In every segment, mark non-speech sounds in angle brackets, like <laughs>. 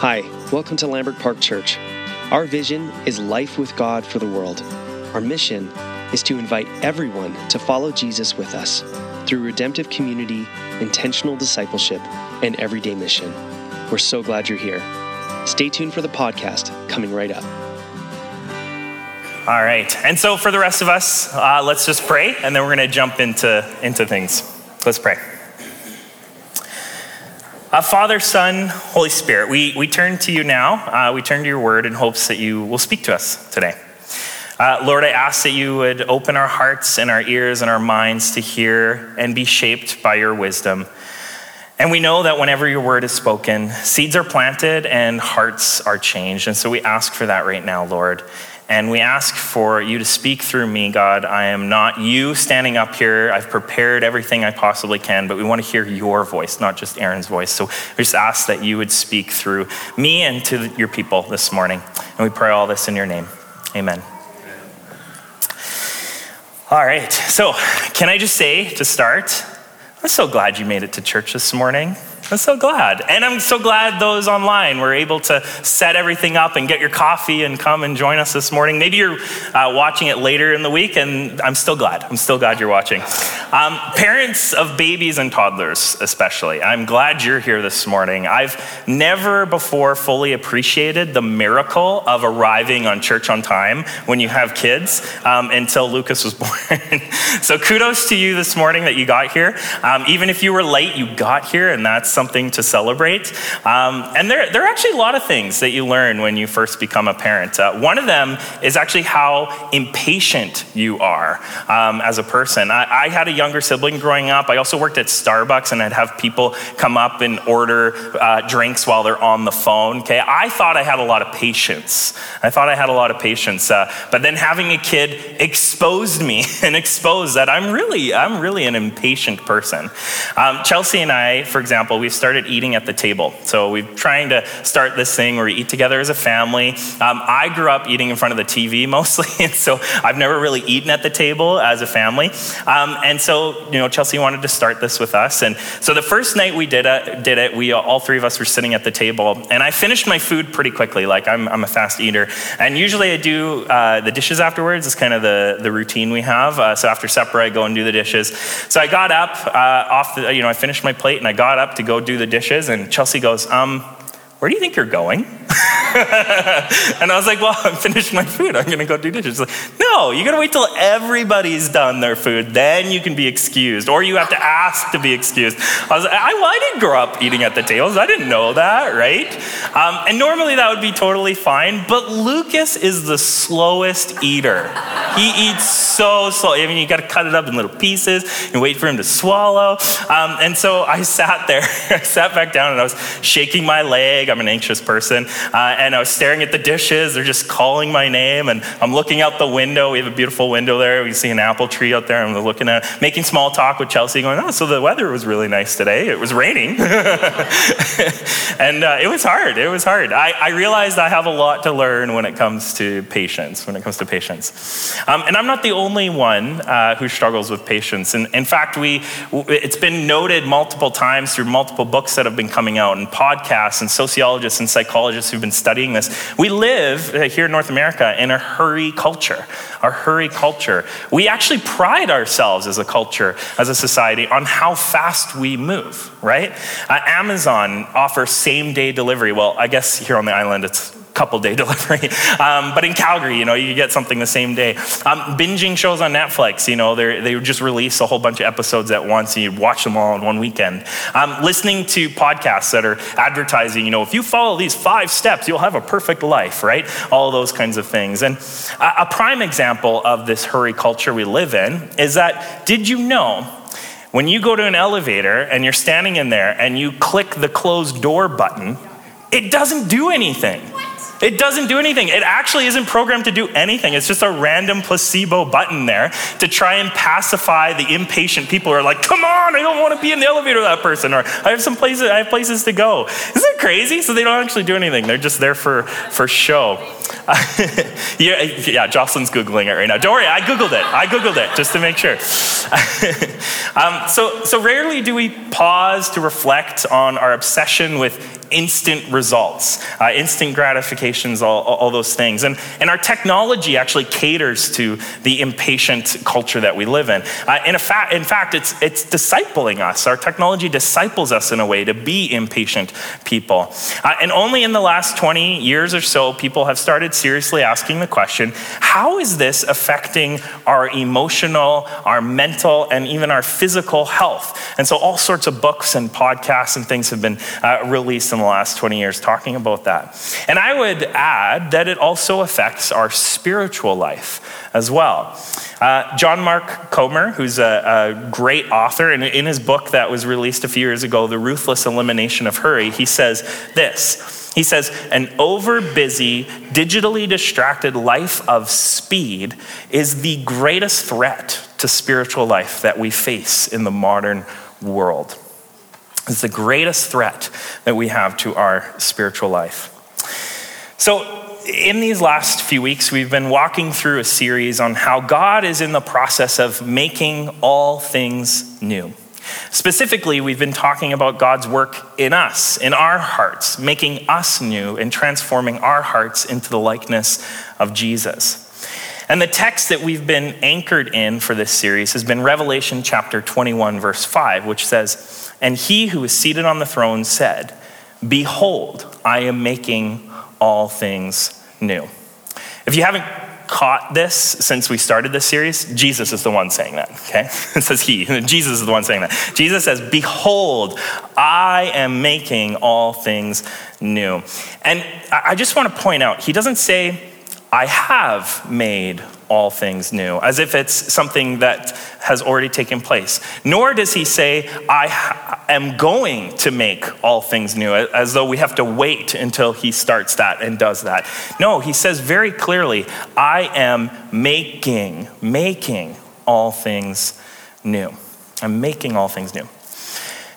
Hi, welcome to Lambrick Park Church. Our vision is life with God for the world. Our mission is to invite everyone to follow Jesus with us through redemptive community, intentional discipleship, and everyday mission. We're so glad you're here. Stay tuned for the podcast coming right up. All right. And so for the rest of us, uh, let's just pray and then we're going to jump into, into things. Let's pray. Uh, Father, Son, Holy Spirit, we, we turn to you now. Uh, we turn to your word in hopes that you will speak to us today. Uh, Lord, I ask that you would open our hearts and our ears and our minds to hear and be shaped by your wisdom. And we know that whenever your word is spoken, seeds are planted and hearts are changed. And so we ask for that right now, Lord. And we ask for you to speak through me, God. I am not you standing up here. I've prepared everything I possibly can, but we want to hear your voice, not just Aaron's voice. So we just ask that you would speak through me and to your people this morning. And we pray all this in your name. Amen. All right. So, can I just say to start, I'm so glad you made it to church this morning. I'm so glad. And I'm so glad those online were able to set everything up and get your coffee and come and join us this morning. Maybe you're uh, watching it later in the week, and I'm still glad. I'm still glad you're watching. Um, parents of babies and toddlers, especially, I'm glad you're here this morning. I've never before fully appreciated the miracle of arriving on church on time when you have kids um, until Lucas was <laughs> born. so kudos to you this morning that you got here. Um, even if you were late, you got here, and that's something to celebrate. Um, and there, there are actually a lot of things that you learn when you first become a parent. Uh, one of them is actually how impatient you are um, as a person. I, I, had a younger sibling growing up. I also worked at Starbucks and I'd have people come up and order uh, drinks while they're on the phone. Okay, I thought I had a lot of patience. I thought I had a lot of patience. Uh, but then having a kid exposed me <laughs> and exposed that I'm really, I'm really an impatient person. Um, Chelsea and I, for example, we've started eating at the table. So we're trying to start this thing where we eat together as a family. Um, I grew up eating in front of the TV <laughs> mostly, and so I've never really eaten at the table as a family. Um, and so, you know, Chelsea wanted to start this with us. And so the first night we did it, did it we all three of us were sitting at the table, and I finished my food pretty quickly. Like I'm, I'm a fast eater, and usually I do uh, the dishes afterwards. It's kind of the, the routine we have. Uh, so after supper, I go and do the dishes. So I got up uh, off the, you know, I finished my plate, and I got up to go do the dishes, and Chelsea goes, um, where do you think you're going? <laughs> and I was like, well, <laughs> I'm finished my food. I'm going to go do dishes. Like, no, you got to wait till everybody's done their food. Then you can be excused, or you have to ask to be excused. I was like, I, I didn't grow up eating at the tables. I didn't know that, right? Um, and normally that would be totally fine. But Lucas is the slowest eater. He eats so slow. I mean, you got to cut it up in little pieces and wait for him to swallow. Um, and so I sat there, <laughs> I sat back down, and I was shaking my leg an anxious person. Uh, and I was staring at the dishes. They're just calling my name. And I'm looking out the window. We have a beautiful window there. We see an apple tree out there. I'm looking at making small talk with Chelsea, going, oh, so the weather was really nice today. It was raining. <laughs> and uh, it was hard. It was hard. I, I, realized I have a lot to learn when it comes to patience, when it comes to patience. Um, and I'm not the only one uh, who struggles with patience. And in fact, we, it's been noted multiple times through multiple books that have been coming out and podcasts and social sociologists and psychologists who've been studying this. We live uh, here in North America in a hurry culture, a hurry culture. We actually pride ourselves as a culture, as a society, on how fast we move, right? Uh, Amazon offers same day delivery. Well, I guess here on the island it's couple day <laughs> delivery. Um, but in Calgary, you know, you get something the same day. Um, binging shows on Netflix, you know, they just release a whole bunch of episodes at once and you watch them all in one weekend. Um, listening to podcasts that are advertising, you know, if you follow these five steps, you'll have a perfect life, right? All those kinds of things. And a prime example of this hurry culture we live in is that did you know when you go to an elevator and you're standing in there and you click the closed door button, it doesn't do anything. It doesn't do anything. It actually isn't programmed to do anything. It's just a random placebo button there to try and pacify the impatient people who are like, come on, I don't want to be in the elevator with that person, or I have some places, I have places to go. Isn't it crazy? So they don't actually do anything. They're just there for, for show. <laughs> yeah, yeah, Jocelyn's Googling it right now. Don't worry, I Googled it. I Googled it just to make sure. <laughs> um, so, so rarely do we pause to reflect on our obsession with instant results, uh, instant gratifications, all, all, those things. And, and our technology actually caters to the impatient culture that we live in. Uh, in, fa- in fact, it's, it's discipling us. Our technology disciples us in a way to be impatient people. Uh, and only in the last 20 years or so, people have started seriously asking the question how is this affecting our emotional, our mental, and even our physical health? And so, all sorts of books and podcasts and things have been uh, released in the last 20 years talking about that. And I would add that it also affects our spiritual life as well. Uh, John Mark Comer, who's a, a great author, and in his book that was released a few years ago, The Ruthless Elimination of Hurry, he says this. He says, an overbusy, digitally distracted life of speed is the greatest threat to spiritual life that we face in the modern world. It's the greatest threat that we have to our spiritual life. So, in these last few weeks, we've been walking through a series on how God is in the process of making all things new. Specifically, we've been talking about God's work in us, in our hearts, making us new and transforming our hearts into the likeness of Jesus. And the text that we've been anchored in for this series has been Revelation chapter 21, verse 5, which says, And he who is seated on the throne said, Behold, I am making all things new. If you haven't caught this since we started this series, Jesus is the one saying that, okay? <laughs> It says he. <laughs> Jesus is the one saying that. Jesus says, Behold, I am making all things new. And I just want to point out, he doesn't say, I have made all things new, as if it's something that has already taken place. Nor does he say, I am going to make all things new, as though we have to wait until he starts that and does that. No, he says very clearly, I am making, making all things new. I'm making all things new.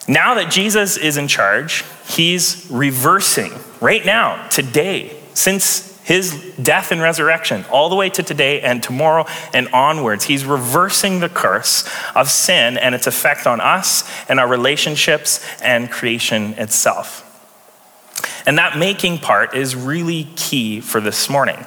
Now that Jesus is in charge, he's reversing right now, today, since his death and resurrection, all the way to today and tomorrow and onwards. He's reversing the curse of sin and its effect on us and our relationships and creation itself. And that making part is really key for this morning.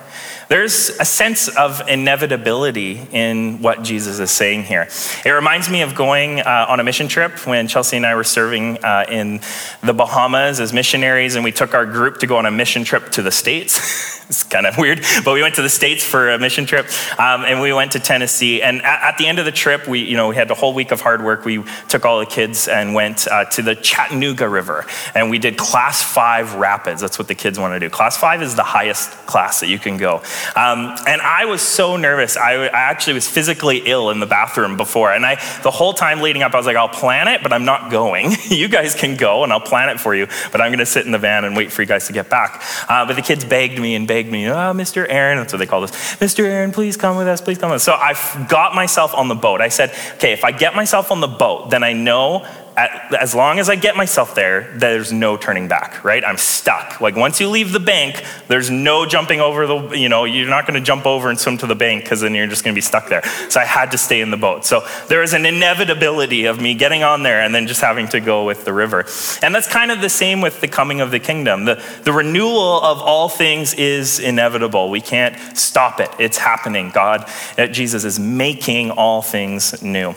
There's a sense of inevitability in what Jesus is saying here. It reminds me of going uh, on a mission trip when Chelsea and I were serving uh, in the Bahamas as missionaries, and we took our group to go on a mission trip to the States. <laughs> it's kind of weird, but we went to the States for a mission trip, um, and we went to Tennessee. And at, at, the end of the trip, we, you know, we had a whole week of hard work. We took all the kids and went uh, to the Chattanooga River, and we did class five rapids. That's what the kids want to do. Class five is the highest class that you can go. Um, and I was so nervous. I, I, actually was physically ill in the bathroom before. And I, the whole time leading up, I was like, I'll plan it, but I'm not going. <laughs> you guys can go and I'll plan it for you, but I'm going to sit in the van and wait for you guys to get back. Uh, but the kids begged me and begged me, oh, Mr. Aaron, that's what they call us. Mr. Aaron, please come with us, please come with us. So I got myself on the boat. I said, okay, if I get myself on the boat, then I know at, as long as I get myself there, there's no turning back, right? I'm stuck. Like once you leave the bank, there's no jumping over the, you know, you're not going to jump over and swim to the bank because then you're just going to be stuck there. So I had to stay in the boat. So there is an inevitability of me getting on there and then just having to go with the river. And that's kind of the same with the coming of the kingdom. The, the renewal of all things is inevitable. We can't stop it. It's happening. God, uh, Jesus is making all things new.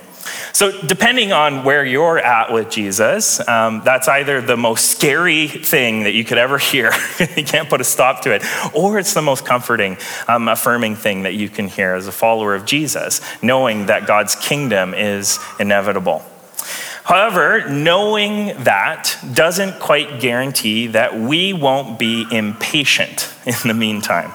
So, depending on where you're at with Jesus, um, that's either the most scary thing that you could ever hear, <laughs> you can't put a stop to it, or it's the most comforting, um, affirming thing that you can hear as a follower of Jesus, knowing that God's kingdom is inevitable. However, knowing that doesn't quite guarantee that we won't be impatient in the meantime.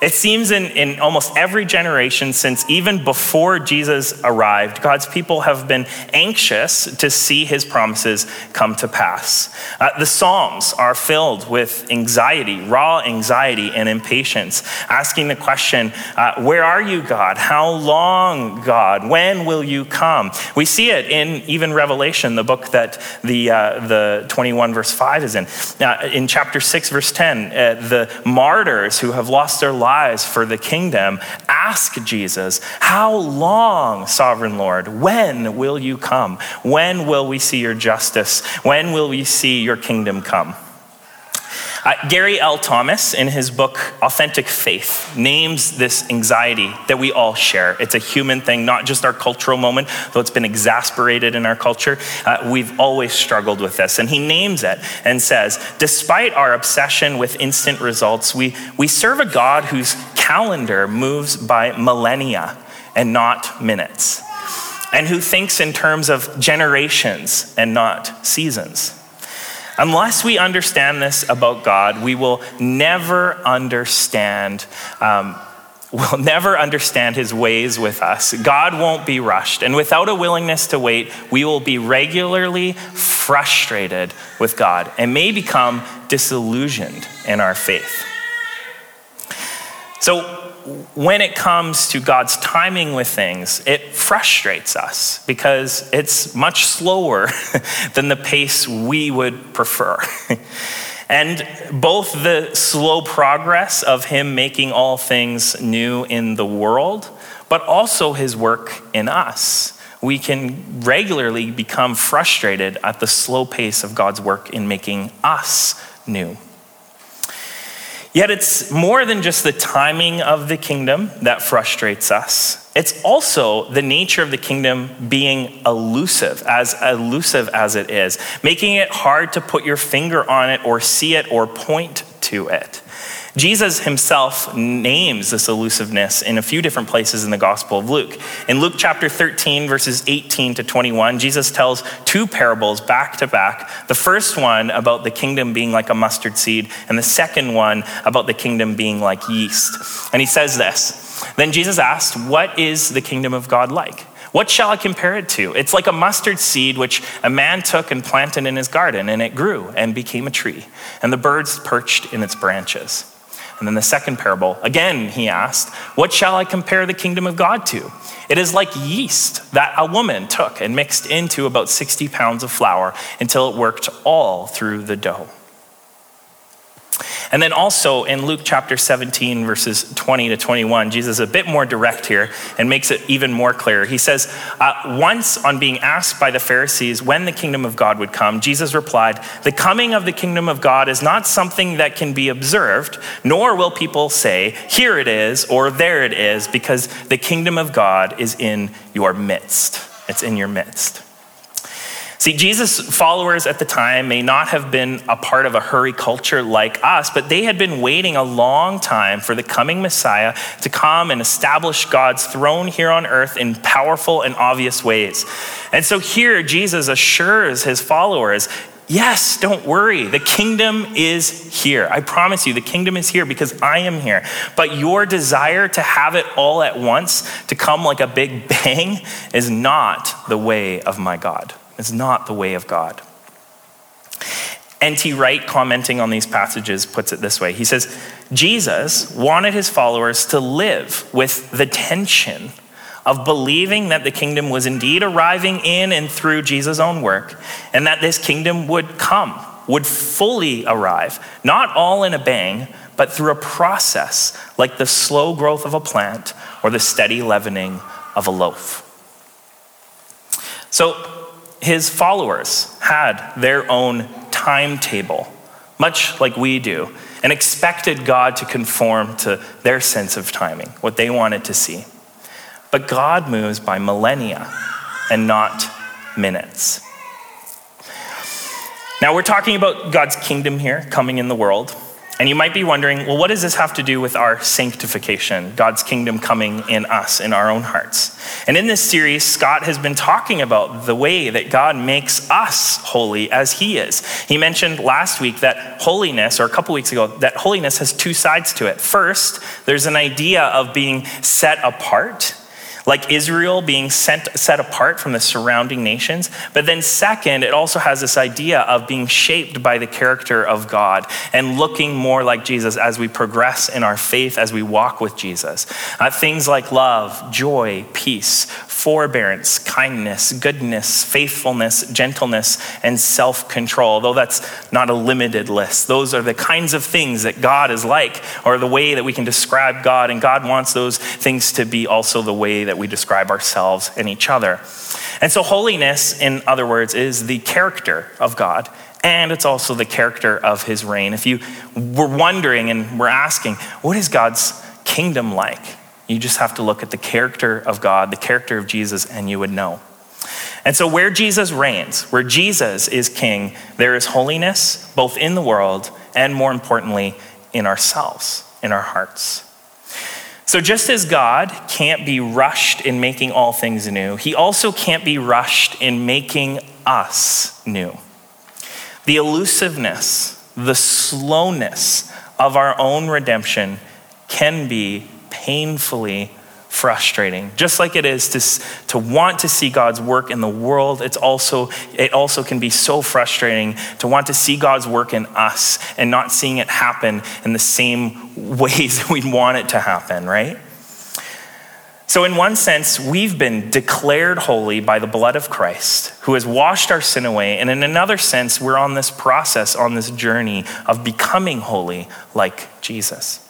It seems in, in almost every generation since even before Jesus arrived, God's people have been anxious to see his promises come to pass. Uh, the Psalms are filled with anxiety, raw anxiety and impatience, asking the question, uh, Where are you, God? How long, God? When will you come? We see it in even Revelation, the book that the, uh, the 21 verse 5 is in. Uh, in chapter 6, verse 10, uh, the martyrs who have lost their lives lives for the kingdom, ask Jesus, How long, sovereign Lord? When will you come? When will we see your justice? When will we see your kingdom come? Uh, Gary L. Thomas, in his book Authentic Faith, names this anxiety that we all share. It's a human thing, not just our cultural moment, though it's been exasperated in our culture. Uh, we've always struggled with this. And he names it and says, Despite our obsession with instant results, we, we serve a God whose calendar moves by millennia and not minutes, and who thinks in terms of generations and not seasons. Unless we understand this about God, we will never understand. Um, <laughs> We'll never understand his ways with us. God won't be rushed. And without a willingness to wait, we will be regularly frustrated with God and may become disillusioned in our faith. So, when it comes to God's timing with things, it frustrates us because it's much slower <laughs> than the pace we would prefer. <laughs> and both the slow progress of Him making all things new in the world, but also His work in us. We can regularly become frustrated at the slow pace of God's work in making us new. Yet it's more than just the timing of the kingdom that frustrates us. It's also the nature of the kingdom being elusive, as elusive as it is, making it hard to put your finger on it or see it or point to it. Jesus himself names this elusiveness in a few different places in the Gospel of Luke. In Luke chapter 13, verses 18 to 21, Jesus tells two parables back to back. The first one about the kingdom being like a mustard seed, and the second one about the kingdom being like yeast. And he says this Then Jesus asked, What is the kingdom of God like? What shall I compare it to? It's like a mustard seed which a man took and planted in his garden, and it grew and became a tree, and the birds perched in its branches. And then the second parable, again, he asked, What shall I compare the kingdom of God to? It is like yeast that a woman took and mixed into about 60 pounds of flour until it worked all through the dough. And then also in Luke chapter 17, verses 20 to 21, Jesus is a bit more direct here and makes it even more clear. He says, uh, Once on being asked by the Pharisees when the kingdom of God would come, Jesus replied, The coming of the kingdom of God is not something that can be observed, nor will people say, Here it is, or there it is, because the kingdom of God is in your midst. It's in your midst. See, Jesus' followers at the time may not have been a part of a hurry culture like us, but they had been waiting a long time for the coming Messiah to come and establish God's throne here on earth in powerful and obvious ways. And so here, Jesus assures his followers Yes, don't worry. The kingdom is here. I promise you, the kingdom is here because I am here. But your desire to have it all at once, to come like a big bang, is not the way of my God. It's not the way of God. N.T. Wright, commenting on these passages, puts it this way He says, Jesus wanted his followers to live with the tension of believing that the kingdom was indeed arriving in and through Jesus' own work, and that this kingdom would come, would fully arrive, not all in a bang, but through a process like the slow growth of a plant or the steady leavening of a loaf. So, his followers had their own timetable, much like we do, and expected God to conform to their sense of timing, what they wanted to see. But God moves by millennia and not minutes. Now, we're talking about God's kingdom here coming in the world. And you might be wondering, well, what does this have to do with our sanctification, God's kingdom coming in us, in our own hearts? And in this series, Scott has been talking about the way that God makes us holy as He is. He mentioned last week that holiness, or a couple weeks ago, that holiness has two sides to it. First, there's an idea of being set apart like Israel being sent, set apart from the surrounding nations. But then, second, it also has this idea of being shaped by the character of God and looking more like Jesus as we progress in our faith, as we walk with Jesus. Uh, things like love, joy, peace, forbearance, kindness, goodness, faithfulness, gentleness, and self control. Though that's not a limited list, those are the kinds of things that God is like, or the way that we can describe God. And God wants those things to be also the way that we describe ourselves and each other. And so, holiness, in other words, is the character of God. and it's also the character of his reign. If you were wondering and were asking, what is God's kingdom like? You just have to look at the character of God, the character of Jesus, and you would know. And so, where Jesus reigns, where Jesus is king, there is holiness both in the world and, more importantly, in ourselves, in our hearts. So, just as God can't be rushed in making all things new, he also can't be rushed in making us new. The elusiveness, the slowness of our own redemption can be painfully frustrating. Just like it is to, to want to see God's work in the world, it's also, it also can be so frustrating to want to see God's work in us and not seeing it happen in the same <laughs> ways that we want it to happen, right? So, in one sense, we've been declared holy by the blood of Christ, who has washed our sin away. And in another sense, we're on this process, on this journey of becoming holy like Jesus.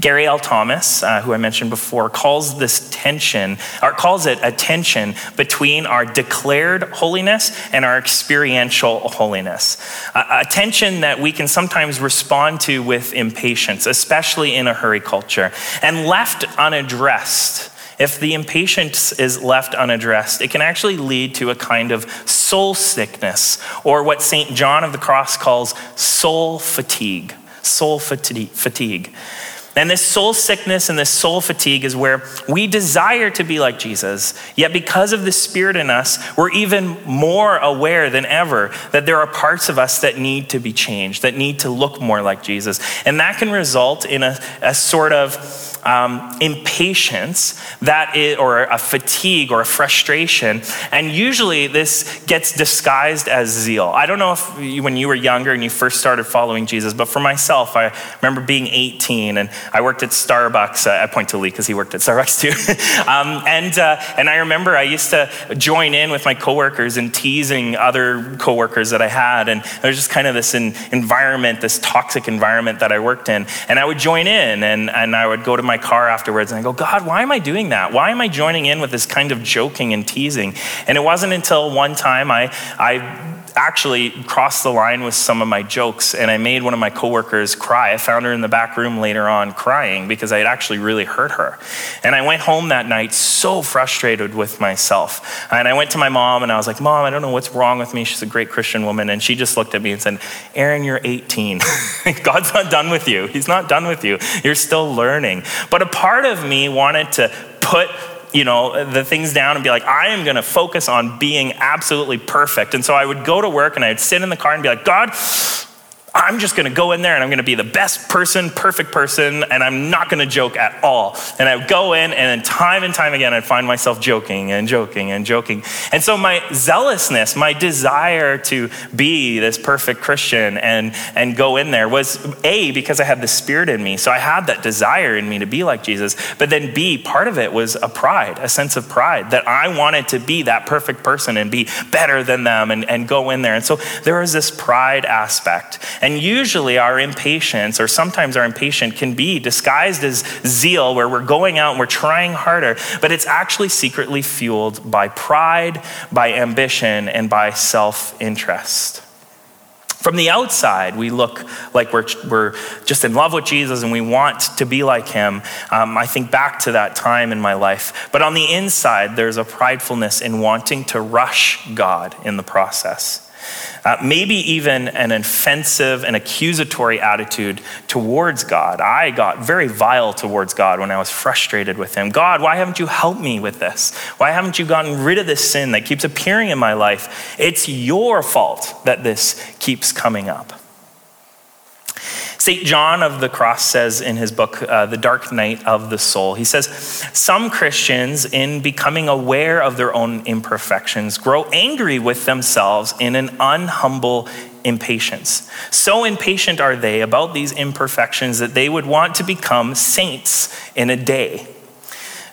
Gary L. Thomas, uh, who I mentioned before, calls this tension, or calls it a tension between our declared holiness and our experiential holiness. a tension that we can sometimes respond to with impatience, especially in a hurry culture. And left unaddressed, if the impatience is left unaddressed, it can actually lead to a kind of soul sickness, or what St. John of the Cross calls soul fatigue. Soul fatigue. And this soul sickness and this soul fatigue is where we desire to be like Jesus, yet because of the Spirit in us, we're even more aware than ever that there are parts of us that need to be changed, that need to look more like Jesus. And that can result in a, a sort of um, impatience that is, or a fatigue or a frustration. And usually this gets disguised as zeal. I don't know if you, when you were younger and you first started following Jesus, but for myself, I remember being 18 and I worked at Starbucks. Uh, I point to Lee because he worked at Starbucks too. <laughs> um, and, uh, and I remember I used to join in with my coworkers and teasing other coworkers that I had. And there was just kind of this in, environment, this toxic environment that I worked in. And I would join in and, and I would go to my car afterwards and I go, God, why am I doing that? Why am I joining in with this kind of joking and teasing? And it wasn't until one time I, I actually crossed the line with some of my jokes and I made one of my coworkers cry. I found her in the back room later on crying because I had actually really hurt her. And I went home that night so frustrated with myself. And I went to my mom and I was like, Mom, I don't know what's wrong with me. She's a great Christian woman. And she just looked at me and said, Aaron, you're 18. <laughs> God's not done with you. He's not done with you. You're still learning. But a part of me wanted to put you know, the things down and be like, I am going to focus on being absolutely perfect. And so I would go to work and I'd sit in the car and be like, God, I'm just going to go in there and I'm going to be the best person, perfect person, and I'm not going to joke at all. And I would go in, and then time and time again, I'd find myself joking and joking and joking. And so my zealousness, my desire to be this perfect Christian and, and go in there was A, because I had the Spirit in me. So I had that desire in me to be like Jesus. But then B, part of it was a pride, a sense of pride that I wanted to be that perfect person and be better than them and, and go in there. And so there was this pride aspect. And usually our impatience, or sometimes our impatience, can be disguised as zeal, where we're going out and we're trying harder, but it's actually secretly fueled by pride, by ambition, and by self interest. From the outside, we look like we're, we're just in love with Jesus and we want to be like him. Um, I think back to that time in my life. But on the inside, there's a pridefulness in wanting to rush God in the process. Uh, maybe even an offensive and accusatory attitude towards God. I got very vile towards God when I was frustrated with Him. God, why haven't you helped me with this? Why haven't you gotten rid of this sin that keeps appearing in my life? It's your fault that this keeps coming up. St. John of the Cross says in his book, uh, The Dark Night of the Soul, he says, Some Christians, in becoming aware of their own imperfections, grow angry with themselves in an unhumble impatience. So impatient are they about these imperfections that they would want to become saints in a day.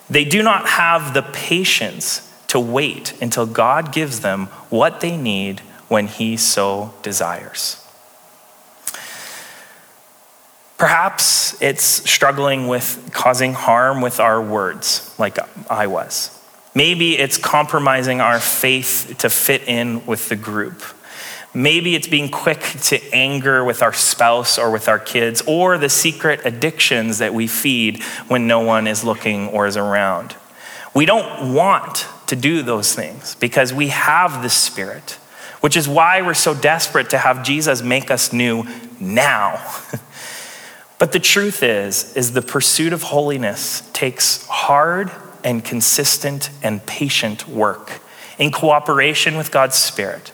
They do not have the patience to wait until God gives them what they need when He so desires. Perhaps it's struggling with causing harm with our words, like I was. Maybe it's compromising our faith to fit in with the group. Maybe it's being quick to anger with our spouse or with our kids, or the secret addictions that we feed when no one is looking or is around. We don't want to do those things because we have the Spirit, which is why we're so desperate to have Jesus make us new now. <laughs> but the truth is is the pursuit of holiness takes hard and consistent and patient work in cooperation with God's Spirit.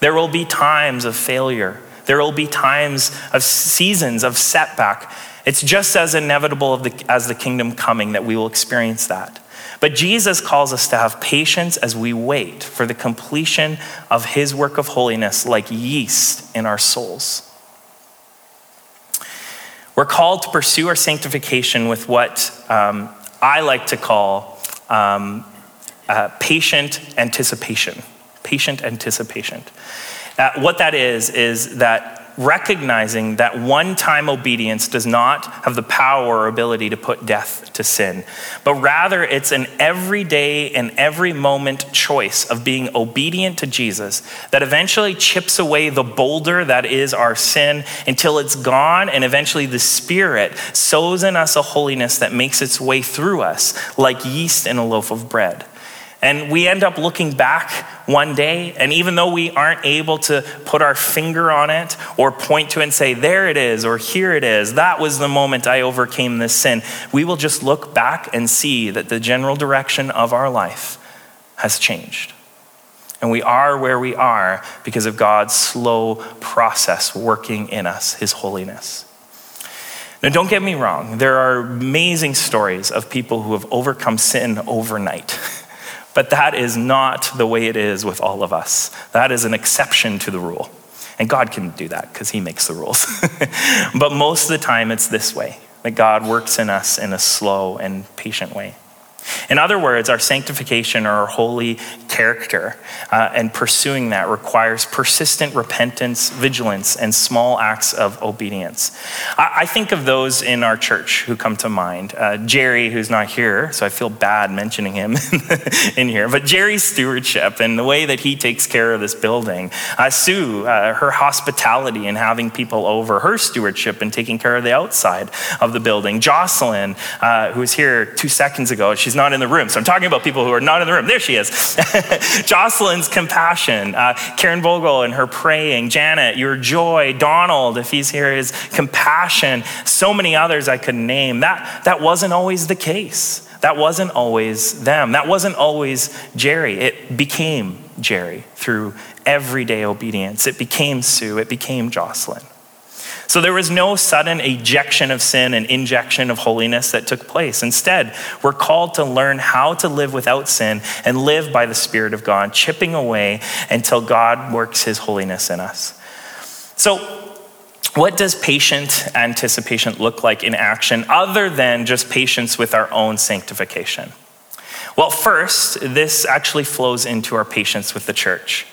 There will be times of failure. There will be times of seasons of setback. It's just as inevitable the, as the kingdom coming that we will experience that. But Jesus calls us to have patience as we wait for the completion of his work of holiness, like yeast in our souls. We're called to pursue our sanctification with what um, I like to call um, uh, patient anticipation patient anticipation. Uh, what that is, is that recognizing that one time obedience does not have the power or ability to put death to sin, but rather it's an everyday and every moment choice of being obedient to Jesus that eventually chips away the boulder that is our sin until it's gone, and eventually the Spirit sows in us a holiness that makes its way through us like yeast in a loaf of bread. And we end up looking back one day, and even though we aren't able to put our finger on it or point to it and say, there it is, or here it is, that was the moment I overcame this sin, we will just look back and see that the general direction of our life has changed. And we are where we are because of God's slow process working in us, His holiness. Now, don't get me wrong, there are amazing stories of people who have overcome sin overnight. <laughs> But that is not the way it is with all of us. That is an exception to the rule. And God can do that because He makes the rules. <laughs> but most of the time, it's this way that God works in us in a slow and patient way. In other words, our sanctification or our holy character uh, and pursuing that requires persistent repentance, vigilance, and small acts of obedience. I, I think of those in our church who come to mind. Uh, Jerry, who's not here, so I feel bad mentioning him <laughs> in here, but Jerry's stewardship and the way that he takes care of this building. Uh, Sue, uh, her hospitality and having people over, her stewardship and taking care of the outside of the building. Jocelyn, uh, who was here two seconds ago, she's not in the room. So I'm talking about people who are not in the room. There she is. <laughs> <laughs> Jocelyn's compassion, uh, Karen Vogel and her praying, Janet, your joy, Donald, if he's here, his compassion, so many others I could name. That, that wasn't always the case. That wasn't always them. That wasn't always Jerry. It became Jerry through everyday obedience. It became Sue. It became Jocelyn. So there was no sudden ejection of sin and injection of holiness that took place. Instead, we're called to learn how to live without sin and live by the Spirit of God, chipping away until God works his holiness in us. So, what does patient anticipation look like in action other than just patience with our own sanctification? Well, first, this actually flows into our patience with the church.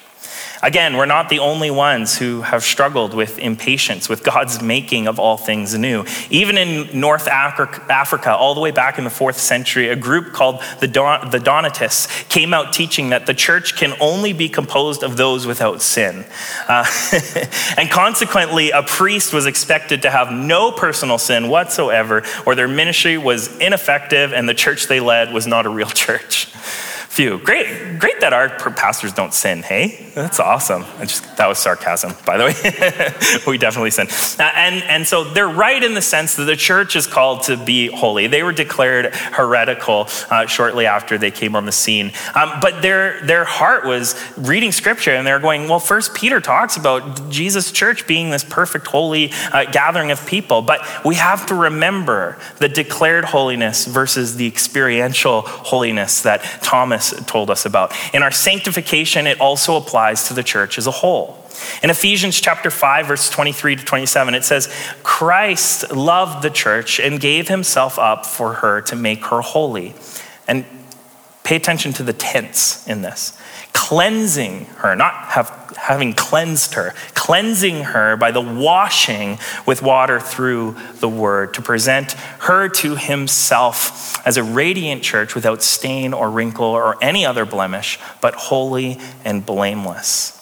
Again, we're not the only ones who have struggled with impatience with God's making of all things new. Even in North Africa, all the way back in the fourth century, a group called the, Don- the Donatists came out teaching that the church can only be composed of those without sin. Uh, <laughs> and consequently, a priest was expected to have no personal sin whatsoever, or their ministry was ineffective, and the church they led was not a real <laughs> church few. Great, great that our pastors don't sin, hey? That's awesome. Just, that was sarcasm, by the way. <laughs> we definitely sin. Uh, and, and so they're right in the sense that the church is called to be holy. They were declared heretical uh, shortly after they came on the scene. Um, but their, their heart was reading scripture and they're going, well, first Peter talks about Jesus' church being this perfect, holy uh, gathering of people. But we have to remember the declared holiness versus the experiential holiness that Thomas told us about. In our sanctification, it also applies to the church as a whole. In Ephesians chapter 5 verse 23 to 27 it says Christ loved the church and gave himself up for her to make her holy. And pay attention to the tense in this cleansing her, not have, having cleansed her, cleansing her by the washing with water through the word, to present her to himself as a radiant church without stain or wrinkle or any other blemish, but holy and blameless.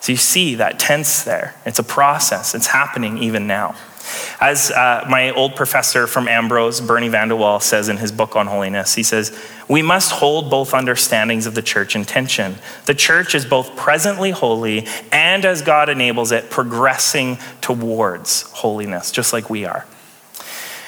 So you see that tense there. It's a process, it's happening even now. As uh, my old professor from Ambrose, Bernie Van De Walle, says in his book on holiness, he says, We must hold both understandings of the church in tension. The church is both presently holy and, as God enables it, progressing towards holiness, just like we are.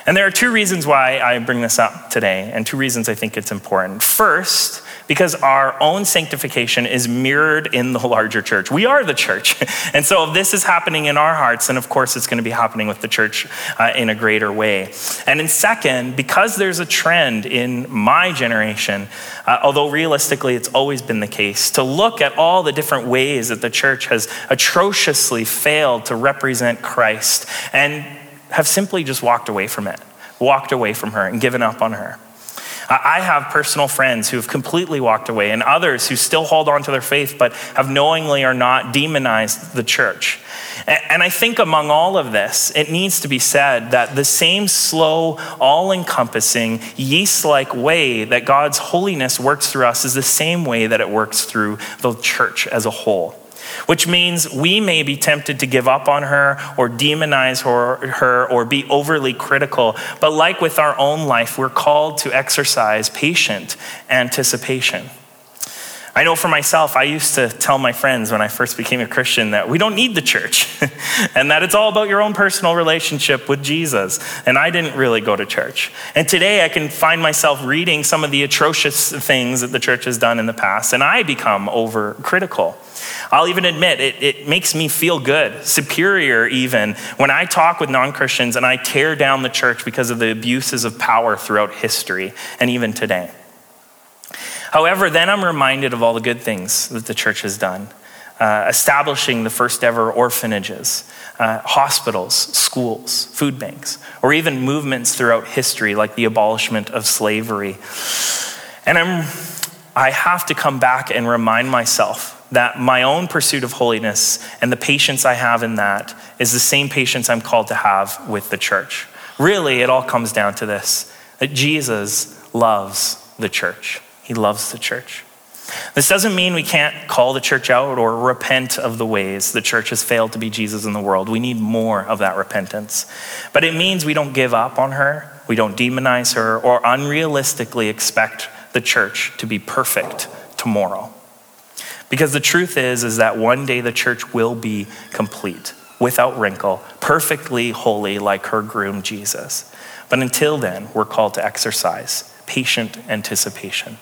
And there are two reasons why I bring this up today, and two reasons I think it's important. First, because our own sanctification is mirrored in the larger church. We are the church. <laughs> And so if this is happening in our hearts, then of course it's going to be happening with the church uh, in a greater way. And in second, because there's a trend in my generation, uh, although realistically it's always been the case, to look at all the different ways that the church has atrociously failed to represent Christ and have simply just walked away from it, walked away from her and given up on her. I have personal friends who have completely walked away, and others who still hold on to their faith but have knowingly or not demonized the church. And I think among all of this, it needs to be said that the same slow, all encompassing, yeast like way that God's holiness works through us is the same way that it works through the church as a whole which means we may be tempted to give up on her or demonize her, her, or be overly critical. But like with our own life, we're called to exercise patient anticipation. I know for myself, I used to tell my friends when I first became a Christian that we don't need the church <laughs> and that it's all about your own personal relationship with Jesus. And I didn't really go to church. And today I can find myself reading some of the atrocious things that the church has done in the past, and I become overcritical. I'll even admit it, it makes me feel good, superior even, when I talk with non Christians and I tear down the church because of the abuses of power throughout history and even today. However, then I'm reminded of all the good things that the church has done. Uh, establishing the first ever orphanages, uh, hospitals, schools, food banks, or even movements throughout history like the abolishment of slavery. And I'm, I have to come back and remind myself that my own pursuit of holiness and the patience I have in that is the same patience I'm called to have with the church. Really, it all comes down to this that Jesus loves the church. He loves the church. This doesn't mean we can't call the church out or repent of the ways the church has failed to be Jesus in the world. We need more of that repentance. But it means we don't give up on her, we don't demonize her, or unrealistically expect the church to be perfect tomorrow. Because the truth is is that one day the church will be complete, without wrinkle, perfectly holy like her groom Jesus. But until then, we're called to exercise patient anticipation.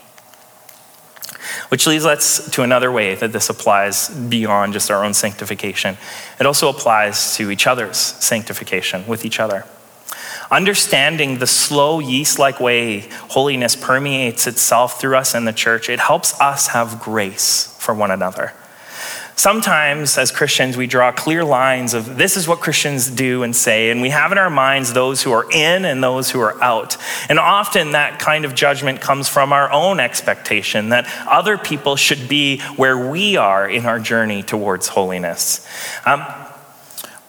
Which leads us to another way that this applies beyond just our own sanctification. It also applies to each other's sanctification with each other. Understanding the slow, yeast like way holiness permeates itself through us in the church, it helps us have grace for one another. Sometimes, as Christians, we draw clear lines of this is what Christians do and say, and we have in our minds those who are in and those who are out. And often that kind of judgment comes from our own expectation that other people should be where we are in our journey towards holiness. Um,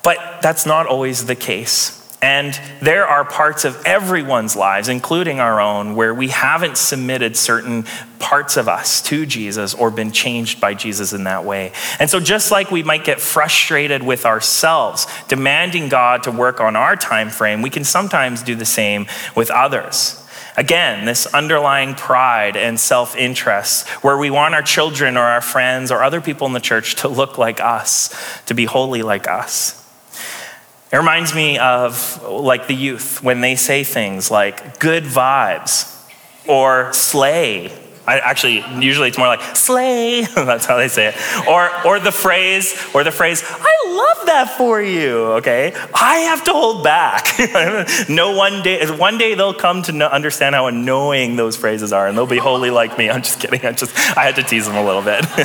but that's not always the case. And there are parts of everyone's lives, including our own, where we haven't submitted certain parts of us to Jesus or been changed by Jesus in that way. And so, just like we might get frustrated with ourselves, demanding God to work on our time frame, we can sometimes do the same with others. Again, this underlying pride and self interest, where we want our children or our friends or other people in the church to look like us, to be holy like us. It reminds me of like the youth when they say things like good vibes or slay I actually, usually it's more like slay. <laughs> That's how they say it. Or, or the phrase, or the phrase, I love that for you. Okay, I have to hold back. <laughs> no, one day, one day they'll come to know, understand how annoying those phrases are, and they'll be holy like me. I'm just kidding. I just, I had to tease them a little bit. <laughs>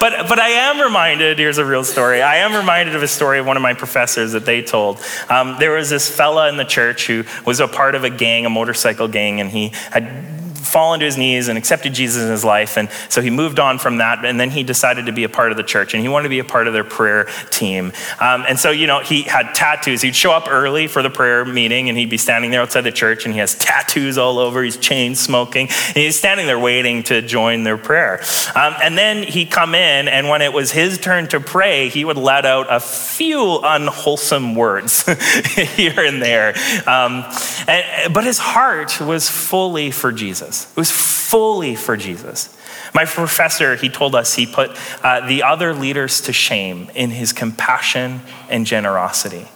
but, but I am reminded. Here's a real story. I am reminded of a story of one of my professors that they told. Um, there was this fella in the church who was a part of a gang, a motorcycle gang, and he had fallen to his knees and accepted Jesus in his life. And so he moved on from that. And then he decided to be a part of the church and he wanted to be a part of their prayer team. Um, and so, you know, he had tattoos. He'd show up early for the prayer meeting and he'd be standing there outside the church and he has tattoos all over. He's chain smoking. And he's standing there waiting to join their prayer. Um, and then he'd come in and when it was his turn to pray, he would let out a few unwholesome words <laughs> here and there. Um, and, but his heart was fully for Jesus. It was fully for Jesus. My professor, he told us he put uh, the other leaders to shame in his compassion and generosity.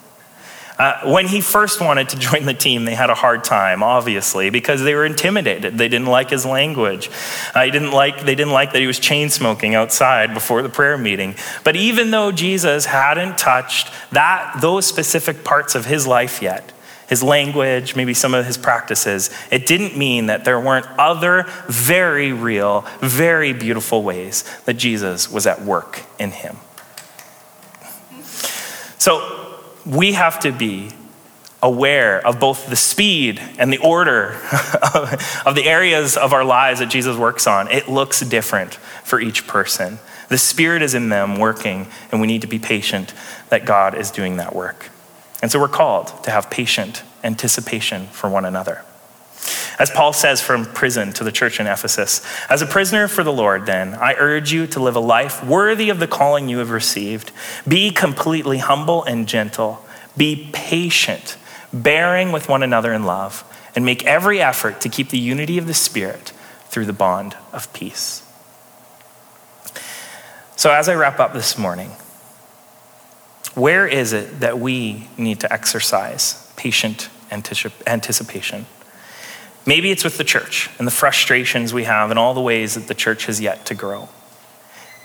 Uh, when he first wanted to join the team, they had a hard time, obviously, because they were intimidated. They didn't like his language. Uh, didn't like, they didn't like that he was chain smoking outside before the prayer meeting. But even though Jesus hadn't touched that, those specific parts of his life yet, his language, maybe some of his practices, it didn't mean that there weren't other very real, very beautiful ways that Jesus was at work in him. So we have to be aware of both the speed and the order <laughs> of the areas of our lives that Jesus works on. It looks different for each person. The Spirit is in them working, and we need to be patient that God is doing that work. And so we're called to have patient anticipation for one another. As Paul says from prison to the church in Ephesus, as a prisoner for the Lord, then, I urge you to live a life worthy of the calling you have received. Be completely humble and gentle. Be patient, bearing with one another in love, and make every effort to keep the unity of the Spirit through the bond of peace. So, as I wrap up this morning, where is it that we need to exercise patient anticipation? Maybe it's with the church and the frustrations we have and all the ways that the church has yet to grow.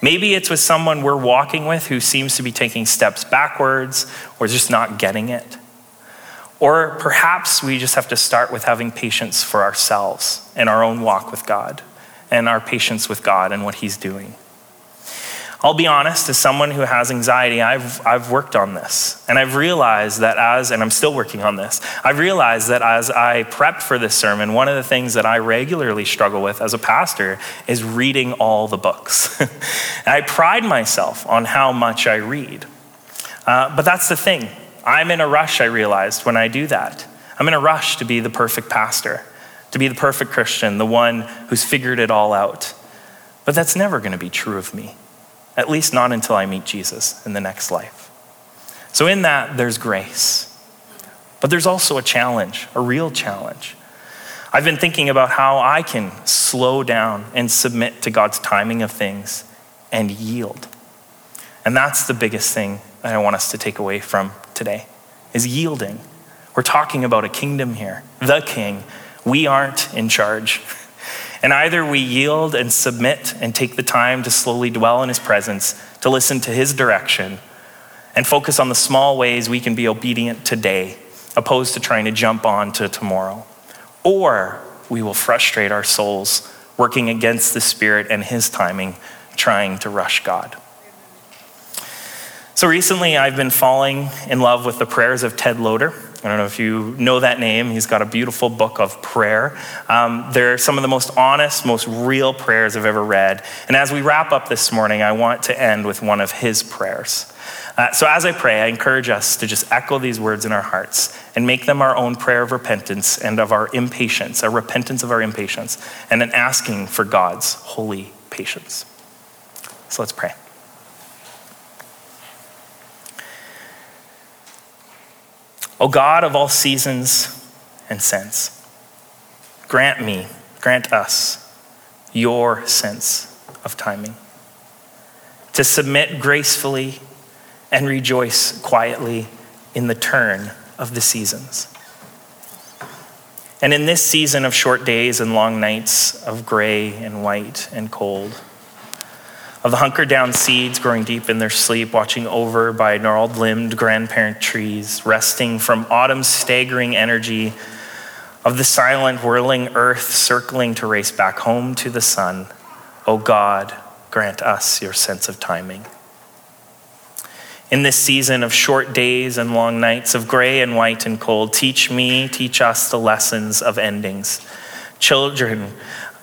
Maybe it's with someone we're walking with who seems to be taking steps backwards or just not getting it. Or perhaps we just have to start with having patience for ourselves and our own walk with God and our patience with God and what He's doing. I'll be honest, as someone who has anxiety, I've, I've worked on this. And I've realized that as, and I'm still working on this, I've realized that as I prep for this sermon, one of the things that I regularly struggle with as a pastor is reading all the books. <laughs> I pride myself on how much I read. Uh, but that's the thing. I'm in a rush, I realized, when I do that. I'm in a rush to be the perfect pastor, to be the perfect Christian, the one who's figured it all out. But that's never going to be true of me at least not until I meet Jesus in the next life. So, in that, there's grace. But there's also a challenge, a real challenge. I've been thinking about how I can slow down and submit to God's timing of things and yield. And that's the biggest thing that I want us to take away from today is yielding. We're talking about a kingdom here, the king. We aren't in charge. <laughs> And either we yield and submit and take the time to slowly dwell in his presence, to listen to his direction, and focus on the small ways we can be obedient today, opposed to trying to jump on to tomorrow. Or we will frustrate our souls, working against the Spirit and his timing, trying to rush God. So recently, I've been falling in love with the prayers of Ted Loder. I don't know if you know that name. He's got a beautiful book of prayer. Um, they're some of the most honest, most real prayers I've ever read. And as we wrap up this morning, I want to end with one of his prayers. Uh, so as I pray, I encourage us to just echo these words in our hearts and make them our own prayer of repentance and of our impatience, a repentance of our impatience, and an asking for God's holy patience. So let's pray. O God of all seasons and sense, grant me, grant us your sense of timing, to submit gracefully and rejoice quietly in the turn of the seasons. And in this season of short days and long nights, of gray and white and cold, of the hunkered down seeds growing deep in their sleep, watching over by gnarled limbed grandparent trees, resting from autumn's staggering energy, of the silent whirling earth circling to race back home to the sun. O oh God, grant us your sense of timing. In this season of short days and long nights, of gray and white and cold, teach me, teach us the lessons of endings children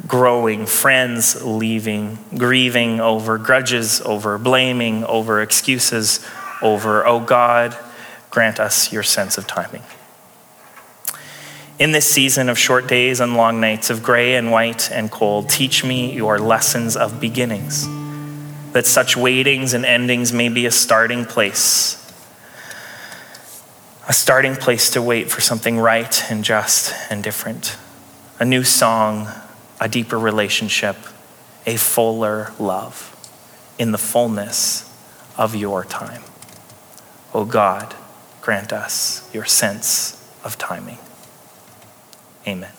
growing, friends leaving, grieving over grudges, over blaming, over excuses, over, oh God, grant us your sense of timing. In this season of short days and long nights, of gray and white and cold, teach me your lessons of beginnings, that such waitings and endings may be a starting place, a starting place to wait for something right and just and different, a new song, a deeper relationship, a fuller love in the fullness of your time. Oh God, grant us your sense of timing. Amen.